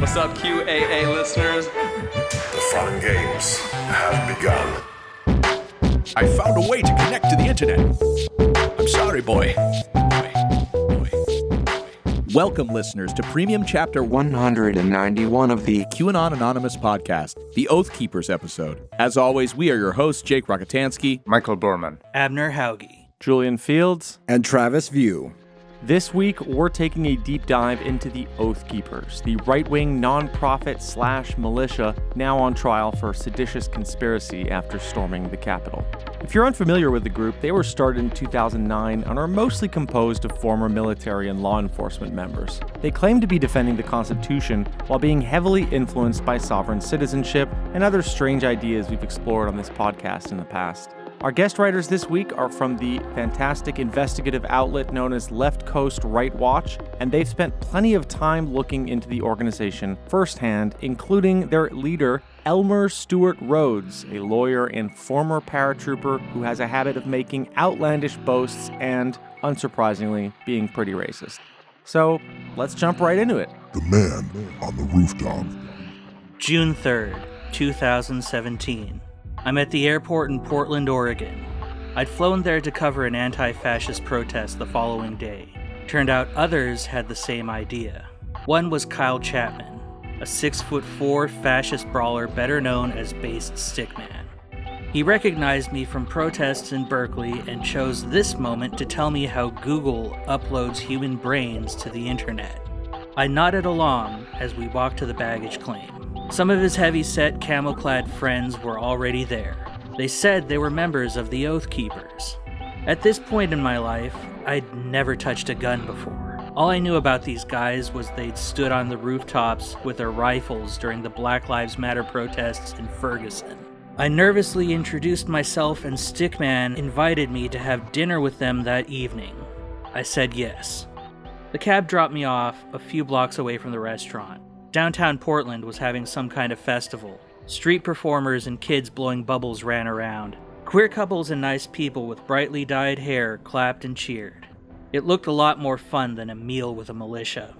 What's up, QAA listeners? The fun games have begun. I found a way to connect to the internet. I'm sorry, boy. Welcome, listeners, to Premium Chapter 191 of the QAnon Anonymous podcast, the Oath Keepers episode. As always, we are your hosts, Jake Rockatansky. Michael Borman. Abner Hauge. Julian Feeld. and Travis View. This week, we're taking a deep dive into the Oath Keepers, the right wing nonprofit slash militia now on trial for seditious conspiracy after storming the Capitol. If you're unfamiliar with the group, they were started in 2009 and are mostly composed of former military and law enforcement members. They claim to be defending the Constitution while being heavily influenced by sovereign citizenship and other strange ideas we've explored on this podcast in the past. Our guest writers this week are from the fantastic investigative outlet known as Left Coast Right Watch, and they've spent plenty of time looking into the organization firsthand, including their leader, Elmer Stewart Rhodes, a lawyer and former paratrooper who has a habit of making outlandish boasts and, unsurprisingly, being pretty racist. So let's jump right into it. The man on the rooftop. June 3rd, 2017. I'm at the airport in Portland, Oregon. I'd flown there to cover an anti fascist protest the following day. Turned out others had the same idea. One was Kyle Chapman, a 6 foot 4 fascist brawler better known as Based Stickman. He recognized me from protests in Berkeley and chose this moment to tell me how Google uploads human brains to the internet. I nodded along as we walked to the baggage claim. Some of his heavy set, camel clad friends were already there. They said they were members of the Oath Keepers. At this point in my life, I'd never touched a gun before. All I knew about these guys was they'd stood on the rooftops with their rifles during the Black Lives Matter protests in Ferguson. I nervously introduced myself, and Stickman invited me to have dinner with them that evening. I said yes. The cab dropped me off a few blocks away from the restaurant. Downtown Portland was having some kind of festival. Street performers and kids blowing bubbles ran around. Queer couples and nice people with brightly dyed hair clapped and cheered. It looked a lot more fun than a meal with a militia.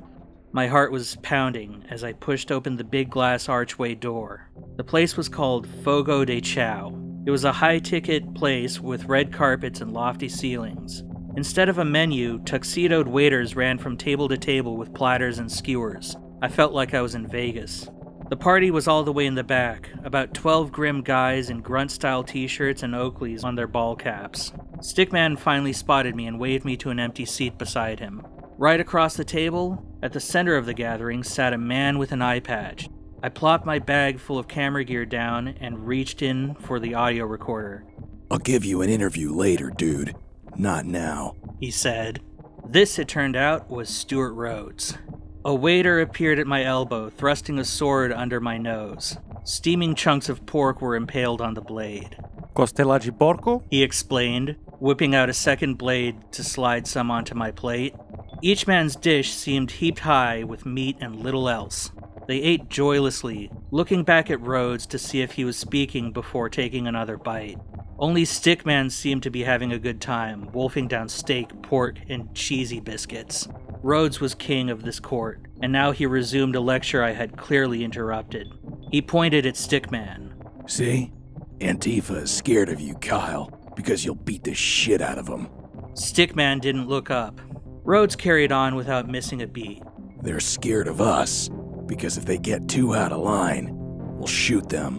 My heart was pounding as I pushed open the big glass archway door. The place was called Fogo de Chao. It was a high ticket place with red carpets and lofty ceilings. Instead of a menu, tuxedoed waiters ran from table to table with platters and skewers. I felt like I was in Vegas. The party was all the way in the back, about 12 grim guys in grunt style t shirts and Oakleys on their ball caps. Stickman finally spotted me and waved me to an empty seat beside him. Right across the table, at the center of the gathering, sat a man with an eye patch. I plopped my bag full of camera gear down and reached in for the audio recorder. I'll give you an interview later, dude. Not now. He said. This, it turned out, was Stewart Rhodes. A waiter appeared at my elbow, thrusting a sword under my nose. Steaming chunks of pork were impaled on the blade. Costela de porco? He explained, whipping out a second blade to slide some onto my plate. Each man's dish seemed heaped high with meat and little else. They ate joylessly, looking back at Rhodes to see if he was speaking before taking another bite. Only Stickman seemed to be having a good time, wolfing down steak, pork, and cheesy biscuits. Rhodes was king of this court, and now he resumed a lecture I had clearly interrupted. He pointed at Stickman. See? Antifa is scared of you, Kyle, because you'll beat the shit out of them. Stickman didn't look up. Rhodes carried on without missing a beat. They're scared of us, because if they get too out of line, we'll shoot them.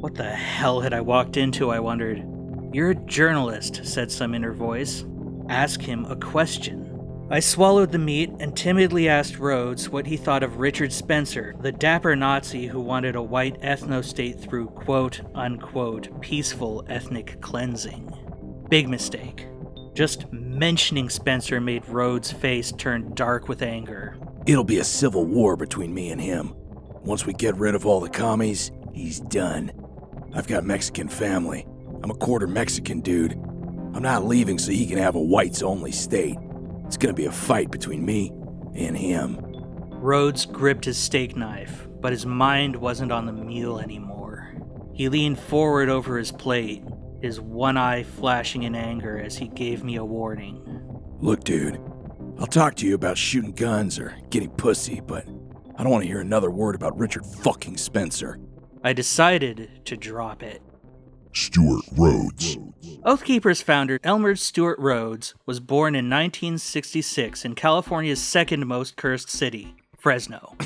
What the hell had I walked into, I wondered. You're a journalist, said some inner voice. Ask him a question. I swallowed the meat and timidly asked Rhodes what he thought of Richard Spencer, the dapper Nazi who wanted a white ethno state through quote unquote peaceful ethnic cleansing. Big mistake. Just mentioning Spencer made Rhodes' face turn dark with anger. It'll be a civil war between me and him. Once we get rid of all the commies, he's done. I've got Mexican family. I'm a quarter Mexican dude. I'm not leaving so he can have a whites only state. It's gonna be a fight between me and him. Rhodes gripped his steak knife, but his mind wasn't on the meal anymore. He leaned forward over his plate, his one eye flashing in anger as he gave me a warning. Look, dude, I'll talk to you about shooting guns or getting pussy, but I don't want to hear another word about Richard fucking Spencer. I decided to drop it. Stewart Rhodes. Oathkeeper's founder, Elmer Stewart Rhodes, was born in 1966 in California's second most cursed city, Fresno.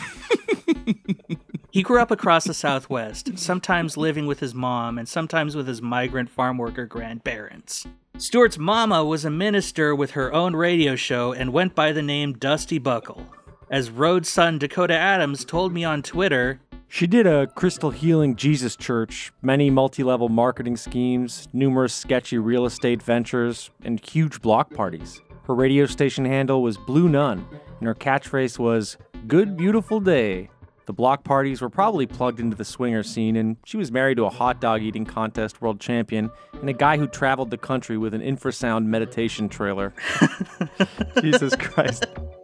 he grew up across the Southwest, sometimes living with his mom and sometimes with his migrant farm worker grandparents. Stewart's mama was a minister with her own radio show and went by the name Dusty Buckle. As Rhodes' son Dakota Adams told me on Twitter, She did a crystal healing Jesus church, many multi level marketing schemes, numerous sketchy real estate ventures, and huge block parties. Her radio station handle was Blue Nun, and her catchphrase was Good Beautiful Day. The block parties were probably plugged into the swinger scene, and she was married to a hot dog eating contest world champion and a guy who traveled the country with an infrasound meditation trailer. Jesus Christ.